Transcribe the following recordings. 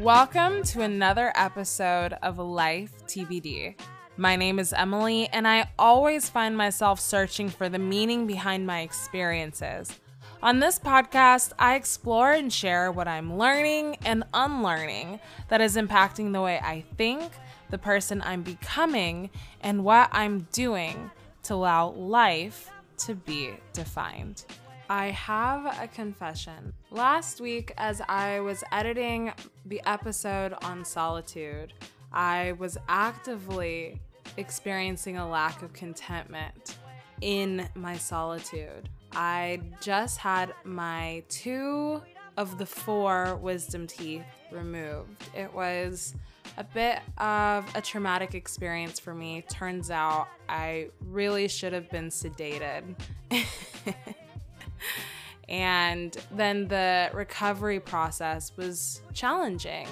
Welcome to another episode of Life TBD. My name is Emily, and I always find myself searching for the meaning behind my experiences. On this podcast, I explore and share what I'm learning and unlearning that is impacting the way I think, the person I'm becoming, and what I'm doing to allow life to be defined. I have a confession. Last week, as I was editing the episode on solitude, I was actively experiencing a lack of contentment in my solitude. I just had my two of the four wisdom teeth removed. It was a bit of a traumatic experience for me. Turns out I really should have been sedated. and then the recovery process was challenging.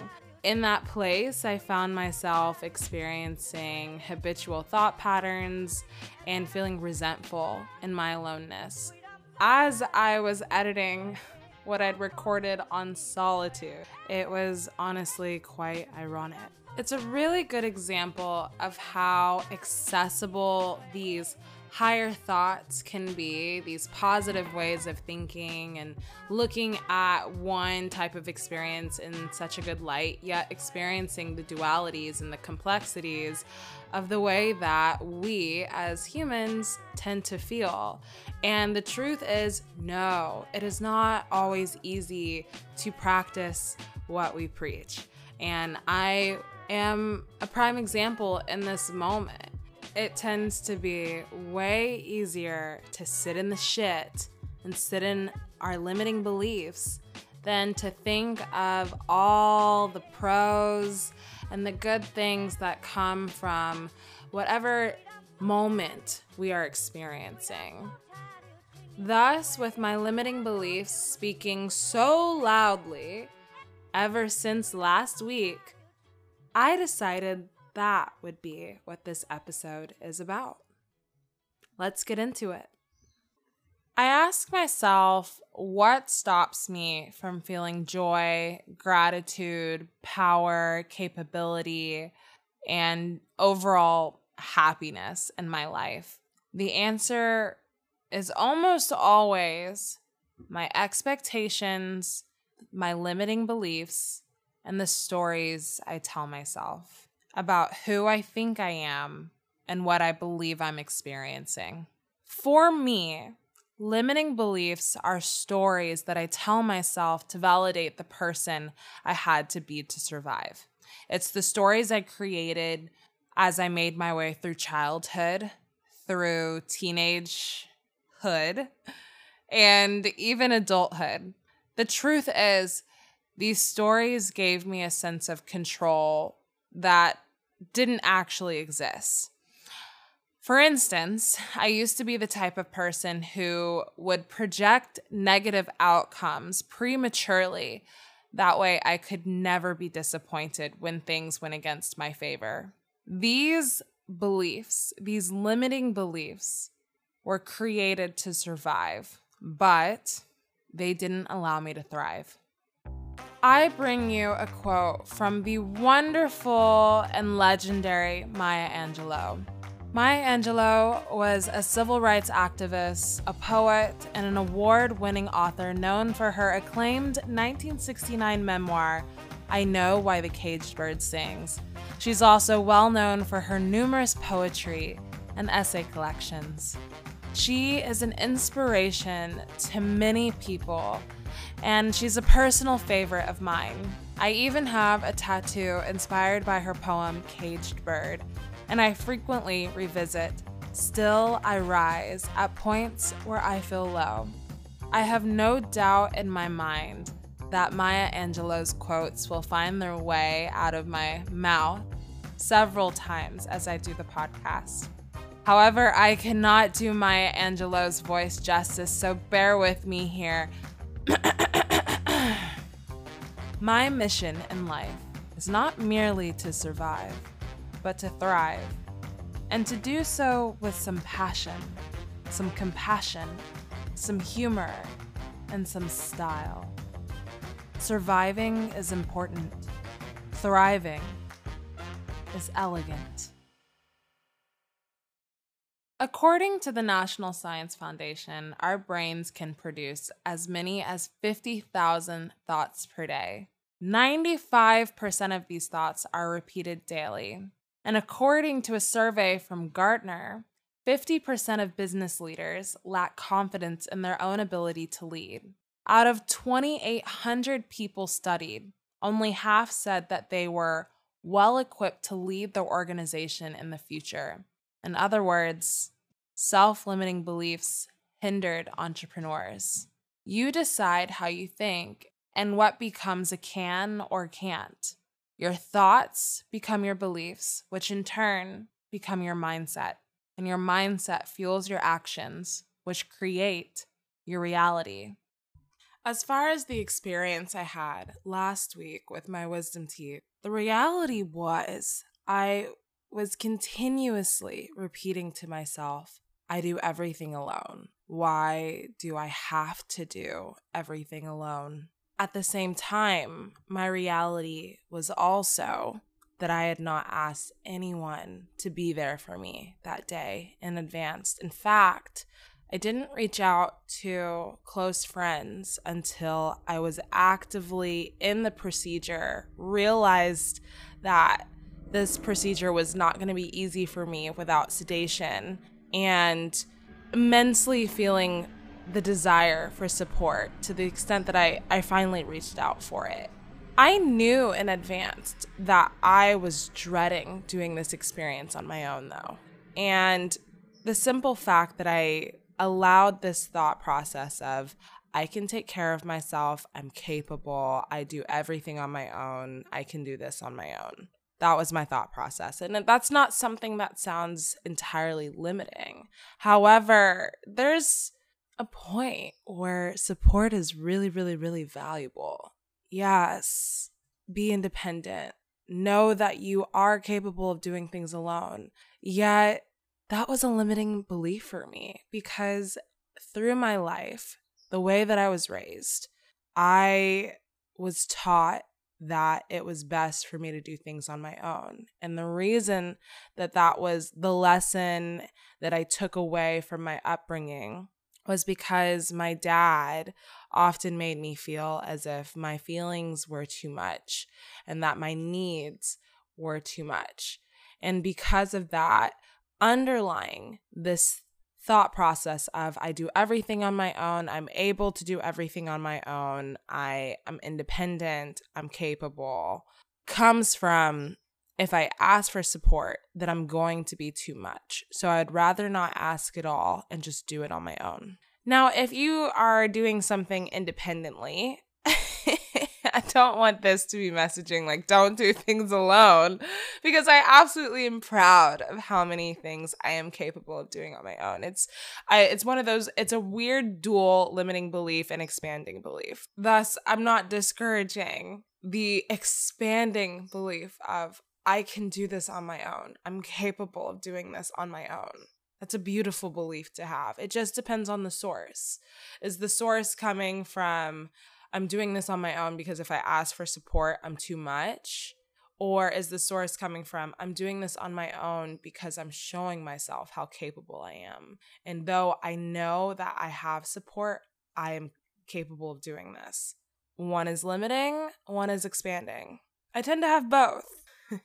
In that place, I found myself experiencing habitual thought patterns and feeling resentful in my aloneness as I was editing what I'd recorded on Solitude, it was honestly quite ironic. It's a really good example of how accessible these higher thoughts can be, these positive ways of thinking and looking at one type of experience in such a good light, yet experiencing the dualities and the complexities of the way that we as humans tend to feel. And the truth is, no, it is not always easy to practice what we preach. And I am a prime example in this moment. It tends to be way easier to sit in the shit and sit in our limiting beliefs than to think of all the pros and the good things that come from whatever moment we are experiencing. Thus, with my limiting beliefs speaking so loudly ever since last week, I decided that would be what this episode is about. Let's get into it. I ask myself what stops me from feeling joy, gratitude, power, capability, and overall happiness in my life. The answer is almost always my expectations, my limiting beliefs, and the stories I tell myself about who I think I am and what I believe I'm experiencing. For me, limiting beliefs are stories that I tell myself to validate the person I had to be to survive. It's the stories I created as I made my way through childhood, through teenagehood, and even adulthood. The truth is, these stories gave me a sense of control that didn't actually exist. For instance, I used to be the type of person who would project negative outcomes prematurely. That way, I could never be disappointed when things went against my favor. These beliefs, these limiting beliefs, were created to survive, but they didn't allow me to thrive. I bring you a quote from the wonderful and legendary Maya Angelou. Maya Angelou was a civil rights activist, a poet, and an award winning author known for her acclaimed 1969 memoir, I Know Why the Caged Bird Sings. She's also well known for her numerous poetry and essay collections. She is an inspiration to many people, and she's a personal favorite of mine. I even have a tattoo inspired by her poem Caged Bird, and I frequently revisit Still I Rise at points where I feel low. I have no doubt in my mind that Maya Angelou's quotes will find their way out of my mouth several times as I do the podcast. However, I cannot do Maya Angelou's voice justice, so bear with me here. My mission in life is not merely to survive, but to thrive. and to do so with some passion, some compassion, some humor, and some style. Surviving is important, thriving is elegant. According to the National Science Foundation, our brains can produce as many as 50,000 thoughts per day. 95% of these thoughts are repeated daily. And according to a survey from Gartner, 50% of business leaders lack confidence in their own ability to lead. Out of 2,800 people studied, only half said that they were well equipped to lead their organization in the future. In other words, self limiting beliefs hindered entrepreneurs. You decide how you think and what becomes a can or can't. Your thoughts become your beliefs, which in turn become your mindset. And your mindset fuels your actions, which create your reality. As far as the experience I had last week with my wisdom teeth, the reality was I was continuously repeating to myself, I do everything alone. Why do I have to do everything alone? At the same time, my reality was also that I had not asked anyone to be there for me that day in advance. In fact, I didn't reach out to close friends until I was actively in the procedure, realized that this procedure was not going to be easy for me without sedation, and immensely feeling the desire for support to the extent that I, I finally reached out for it. I knew in advance that I was dreading doing this experience on my own, though. And the simple fact that I allowed this thought process of, I can take care of myself, I'm capable, I do everything on my own, I can do this on my own. That was my thought process. And that's not something that sounds entirely limiting. However, there's a point where support is really, really, really valuable. Yes, be independent. Know that you are capable of doing things alone. Yet, that was a limiting belief for me because through my life, the way that I was raised, I was taught that it was best for me to do things on my own. And the reason that that was the lesson that I took away from my upbringing was because my dad often made me feel as if my feelings were too much and that my needs were too much. And because of that, underlying this thought process of I do everything on my own, I'm able to do everything on my own, I am independent, I'm capable, comes from if I ask for support, that I'm going to be too much. So I'd rather not ask at all and just do it on my own. Now, if you are doing something independently, I don't want this to be messaging like don't do things alone because I absolutely am proud of how many things I am capable of doing on my own. It's I it's one of those it's a weird dual limiting belief and expanding belief. Thus, I'm not discouraging the expanding belief of I can do this on my own. I'm capable of doing this on my own. That's a beautiful belief to have. It just depends on the source. Is the source coming from I'm doing this on my own because if I ask for support, I'm too much? Or is the source coming from, I'm doing this on my own because I'm showing myself how capable I am? And though I know that I have support, I am capable of doing this. One is limiting, one is expanding. I tend to have both.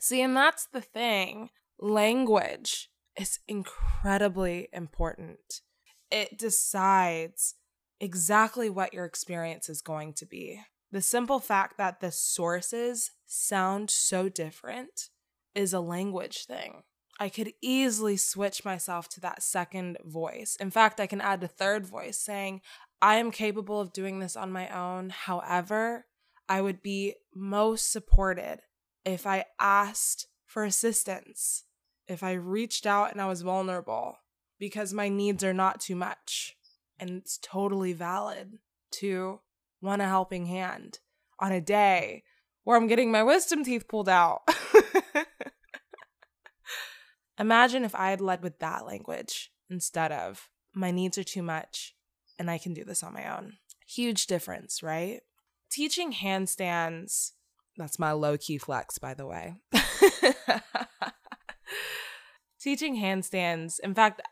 See, and that's the thing. Language is incredibly important. It decides exactly what your experience is going to be. The simple fact that the sources sound so different is a language thing. I could easily switch myself to that second voice. In fact, I can add a third voice saying, I am capable of doing this on my own. However, I would be most supported if I asked for assistance, if I reached out and I was vulnerable, because my needs are not too much and it's totally valid to want a helping hand on a day where I'm getting my wisdom teeth pulled out. Imagine if I had led with that language instead of my needs are too much and I can do this on my own. Huge difference, right? Teaching handstands, that's my low key flex, by the way. Teaching handstands, in fact,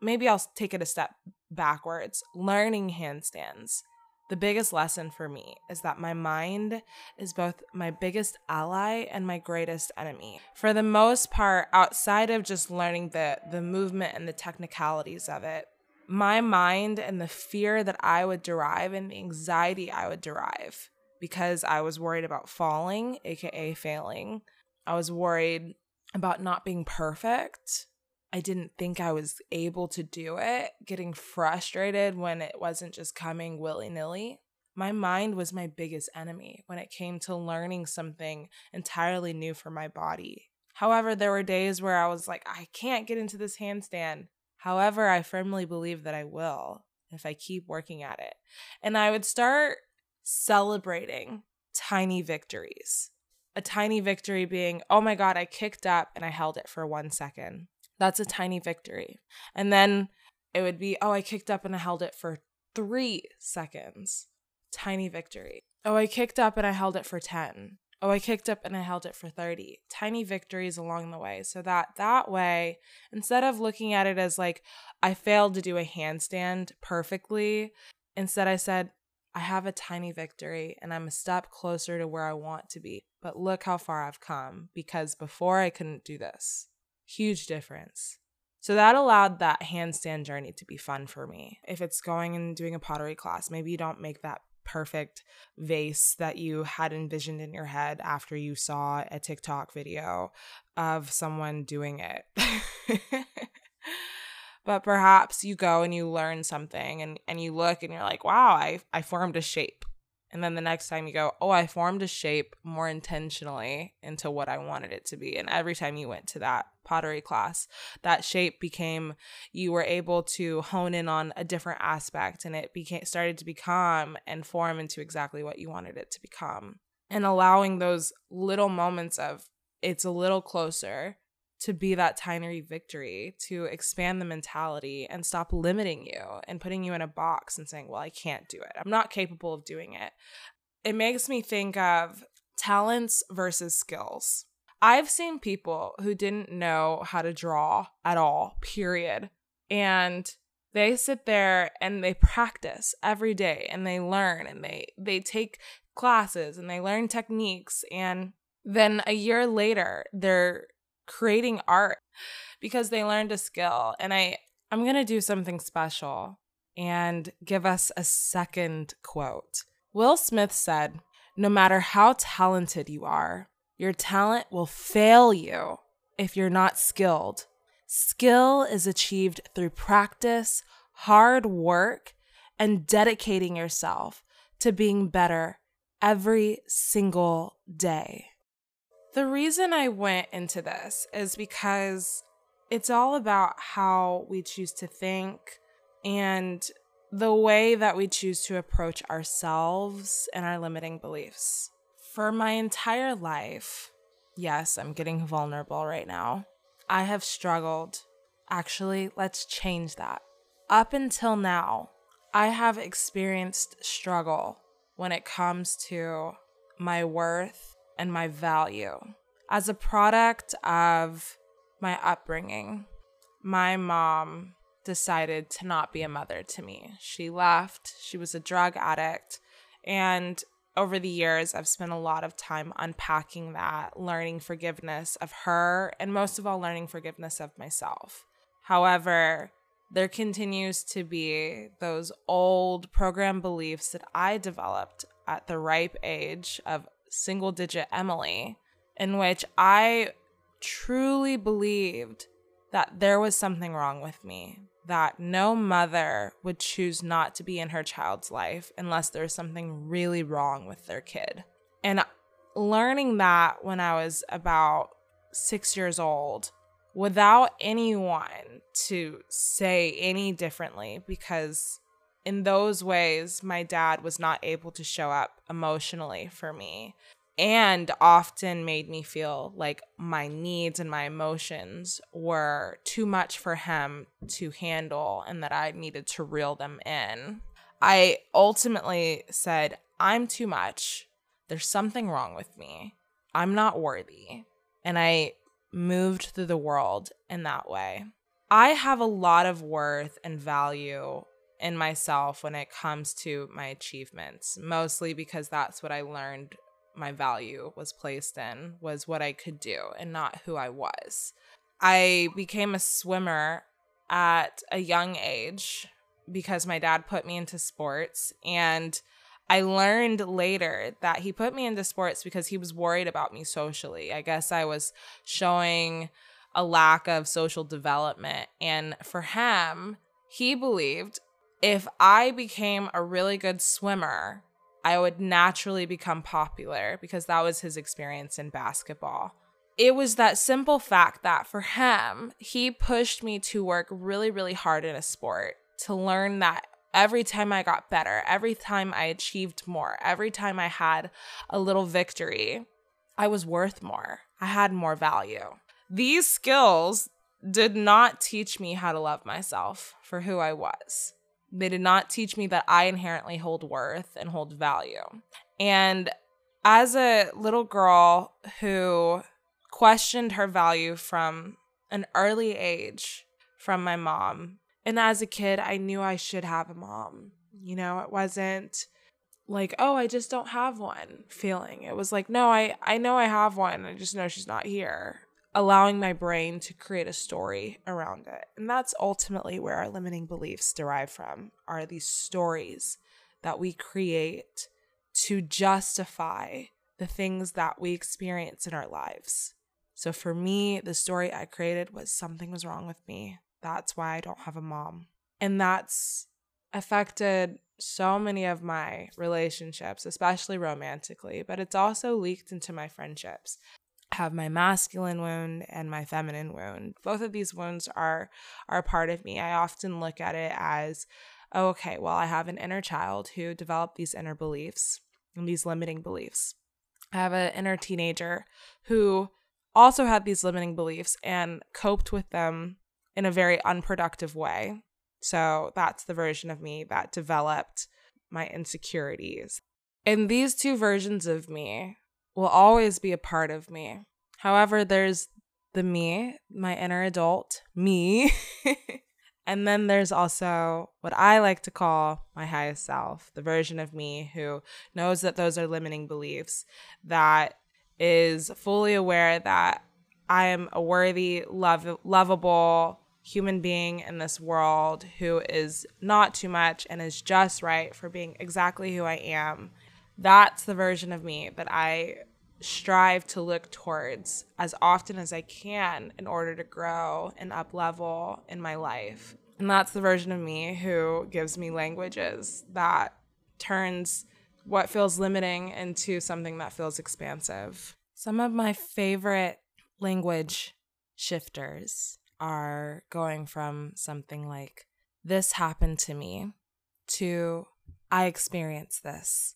maybe I'll take it a step backwards. Learning handstands. The biggest lesson for me is that my mind is both my biggest ally and my greatest enemy. For the most part, outside of just learning the, the movement and the technicalities of it, my mind and the fear that I would derive and the anxiety I would derive because I was worried about falling, aka failing. I was worried about not being perfect. I didn't think I was able to do it, getting frustrated when it wasn't just coming willy nilly. My mind was my biggest enemy when it came to learning something entirely new for my body. However, there were days where I was like, I can't get into this handstand. However, I firmly believe that I will if I keep working at it. And I would start celebrating tiny victories. A tiny victory being, oh my God, I kicked up and I held it for one second. That's a tiny victory. And then it would be, oh, I kicked up and I held it for three seconds. Tiny victory. Oh, I kicked up and I held it for 10. Oh, I kicked up and I held it for 30. Tiny victories along the way. So that that way, instead of looking at it as like, I failed to do a handstand perfectly, instead I said, I have a tiny victory and I'm a step closer to where I want to be. But look how far I've come because before I couldn't do this. Huge difference. So that allowed that handstand journey to be fun for me. If it's going and doing a pottery class, maybe you don't make that perfect vase that you had envisioned in your head after you saw a TikTok video of someone doing it. but perhaps you go and you learn something and, and you look and you're like, wow, I, I formed a shape. And then the next time you go, oh, I formed a shape more intentionally into what I wanted it to be. And every time you went to that pottery class, that shape became, you were able to hone in on a different aspect and it became started to become and form into exactly what you wanted it to become. And allowing those little moments of it's a little closer to be that tiny victory, to expand the mentality and stop limiting you and putting you in a box and saying, well, I can't do it. I'm not capable of doing it. It makes me think of talents versus skills. I've seen people who didn't know how to draw at all, period. And they sit there and they practice every day and they learn and they they take classes and they learn techniques and then a year later they're creating art because they learned a skill. And I, I'm going to do something special and give us a second quote. Will Smith said, No matter how talented you are, your talent will fail you if you're not skilled. Skill is achieved through practice, hard work, and dedicating yourself to being better every single day. The reason I went into this is because it's all about how we choose to think and the way that we choose to approach ourselves and our limiting beliefs. For my entire life, yes, I'm getting vulnerable right now. I have struggled. Actually, let's change that. Up until now, I have experienced struggle when it comes to my worth and my value. As a product of my upbringing, my mom decided to not be a mother to me. She left, she was a drug addict. And over the years, I've spent a lot of time unpacking that, learning forgiveness of her, and most of all, learning forgiveness of myself. However, there continues to be those old program beliefs that I developed at the ripe age of single digit Emily, in which I truly believed that there was something wrong with me, that no mother would choose not to be in her child's life unless there's something really wrong with their kid. And learning that when I was about six years old without anyone to say any differently because in those ways, my dad was not able to show up emotionally for me. and often made me feel like my needs and my emotions were too much for him to handle and that I needed to reel them in. I ultimately said, I'm too much. There's something wrong with me. I'm not worthy. And I moved through the world in that way. I have a lot of worth and value in myself when it comes to my achievements, mostly because that's what I learned my value was placed in was what I could do and not who I was. I became a swimmer at a young age because my dad put me into sports and I learned later that he put me into sports because he was worried about me socially. I guess I was showing a lack of social development and for him, he believed if I became a really good swimmer, I would naturally become popular because that was his experience in basketball. It was that simple fact that for him, he pushed me to work really, really hard in a sport to learn that every time I got better, every time I achieved more, every time I had a little victory, I was worth more. I had more value. These skills did not teach me how to love myself for who I was. They did not teach me that I inherently hold worth and hold value. And as a little girl who questioned her value from an early age from my mom, and as a kid, I knew I should have a mom. You know, it wasn't like, oh, I just don't have one feeling. It was like, no, I, I know I have one. I just know she's not here allowing my brain to create a story around it. And that's ultimately where our limiting beliefs derive from are these stories that we create to justify the things that we experience in our lives. So for me, the story I created was something was wrong with me. That's why I don't have a mom. And that's affected so many of my relationships, especially romantically, but it's also leaked into my friendships have my masculine wound and my feminine wound. Both of these wounds are are part of me. I often look at it as oh, okay, well, I have an inner child who developed these inner beliefs and these limiting beliefs. I have an inner teenager who also had these limiting beliefs and coped with them in a very unproductive way. So that's the version of me that developed my insecurities. And these two versions of me will always be a part of me. However, there's the me, my inner adult, me. and then there's also what I like to call my highest self, the version of me who knows that those are limiting beliefs, that is fully aware that I am a worthy, love, lovable human being in this world who is not too much and is just right for being exactly who I am that's the version of me that I strive to look towards as often as I can in order to grow and up level in my life. And that's the version of me who gives me languages that turns what feels limiting into something that feels expansive. Some of my favorite language shifters are going from something like, this happened to me, to I experienced this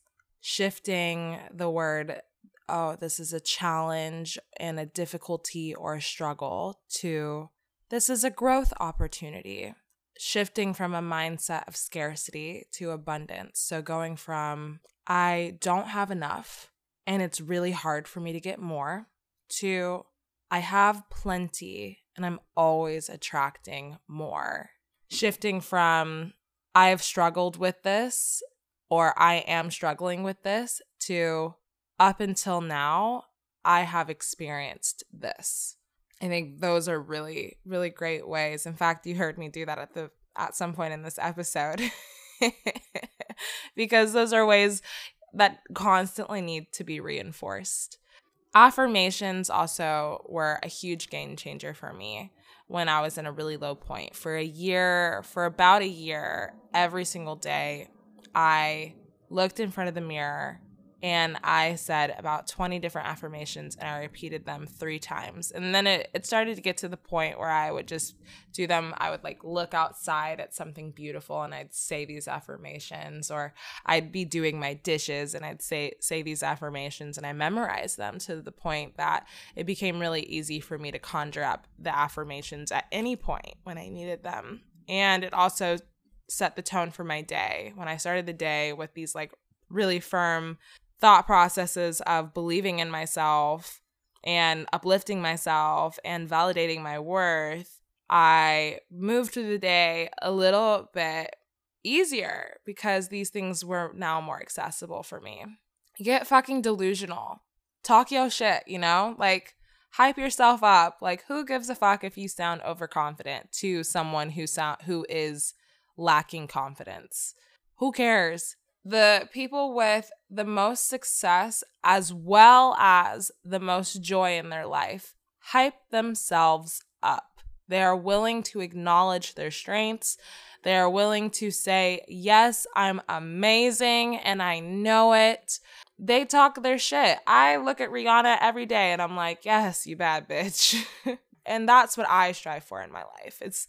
shifting the word, oh, this is a challenge and a difficulty or a struggle, to this is a growth opportunity. Shifting from a mindset of scarcity to abundance. So going from, I don't have enough and it's really hard for me to get more, to, I have plenty and I'm always attracting more. Shifting from, I have struggled with this or I am struggling with this to up until now, I have experienced this. I think those are really, really great ways. In fact, you heard me do that at the at some point in this episode. because those are ways that constantly need to be reinforced. Affirmations also were a huge game changer for me when I was in a really low point. For a year, for about a year, every single day, I looked in front of the mirror and I said about 20 different affirmations and I repeated them three times. And then it, it started to get to the point where I would just do them. I would like look outside at something beautiful and I'd say these affirmations, or I'd be doing my dishes and I'd say say these affirmations and I memorized them to the point that it became really easy for me to conjure up the affirmations at any point when I needed them. And it also set the tone for my day. When I started the day with these like really firm thought processes of believing in myself and uplifting myself and validating my worth, I moved through the day a little bit easier because these things were now more accessible for me. Get fucking delusional. Talk your shit, you know? Like hype yourself up. Like who gives a fuck if you sound overconfident to someone who sound who is lacking confidence? Who cares? the people with the most success as well as the most joy in their life hype themselves up. They are willing to acknowledge their strengths. They are willing to say, Yes, I'm amazing and I know it. They talk their shit. I look at Rihanna every day and I'm like, Yes, you bad bitch. and that's what I strive for in my life. It's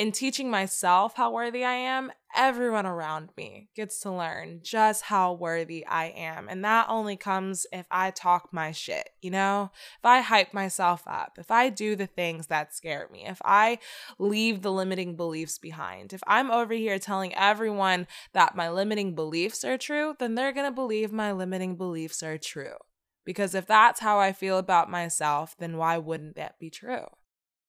in teaching myself how worthy I am, everyone around me gets to learn just how worthy I am. And that only comes if I talk my shit, you know? If I hype myself up, if I do the things that scare me, if I leave the limiting beliefs behind, if I'm over here telling everyone that my limiting beliefs are true, then they're gonna believe my limiting beliefs are true. Because if that's how I feel about myself, then why wouldn't that be true?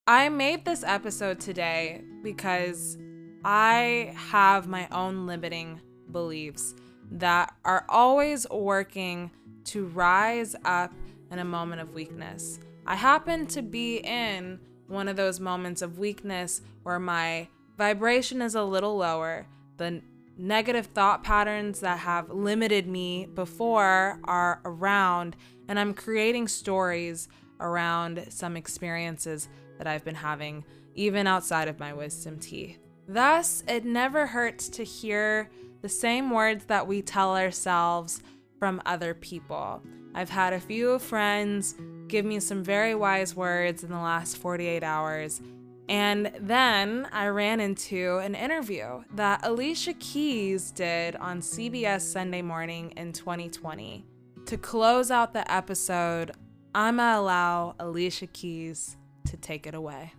I made this episode today because I have my own limiting beliefs that are always working to rise up in a moment of weakness. I happen to be in one of those moments of weakness where my vibration is a little lower. The negative thought patterns that have limited me before are around, and I'm creating stories around some experiences that I've been having, even outside of my wisdom teeth. Thus, it never hurts to hear the same words that we tell ourselves from other people. I've had a few friends give me some very wise words in the last 48 hours. And then I ran into an interview that Alicia Keys did on CBS Sunday Morning in 2020. To close out the episode, I'ma allow Alicia Keys to take it away.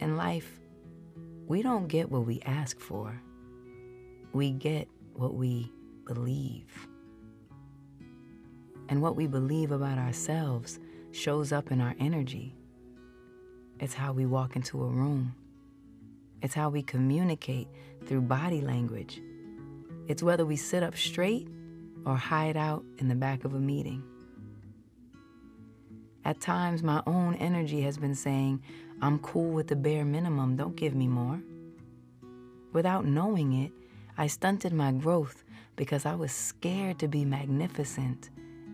In life, we don't get what we ask for, we get what we believe. And what we believe about ourselves shows up in our energy. It's how we walk into a room. It's how we communicate through body language. It's whether we sit up straight or hide out in the back of a meeting. At times, my own energy has been saying, I'm cool with the bare minimum, don't give me more. Without knowing it, I stunted my growth because I was scared to be magnificent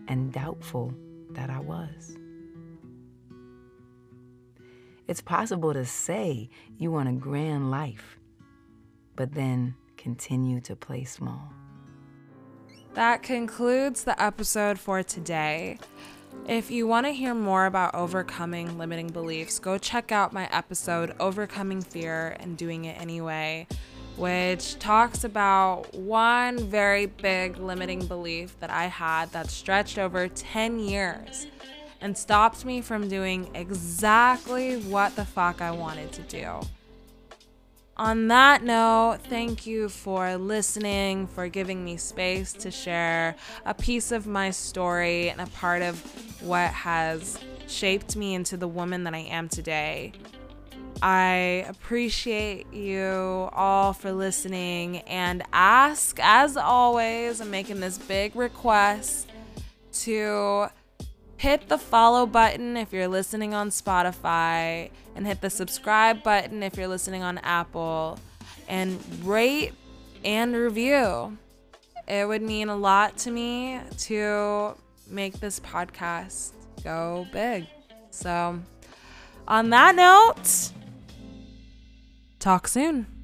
and doubtful that I was. It's possible to say you want a grand life, but then continue to play small. That concludes the episode for today. If you want to hear more about overcoming limiting beliefs, go check out my episode, Overcoming Fear and Doing It Anyway, which talks about one very big limiting belief that I had that stretched over 10 years and stopped me from doing exactly what the fuck I wanted to do. On that note, thank you for listening, for giving me space to share a piece of my story and a part of what has shaped me into the woman that I am today. I appreciate you all for listening and ask, as always, I'm making this big request to hit the follow button if you're listening on Spotify, and hit the subscribe button if you're listening on Apple, and rate and review. It would mean a lot to me to make this podcast go big. So, on that note, talk soon.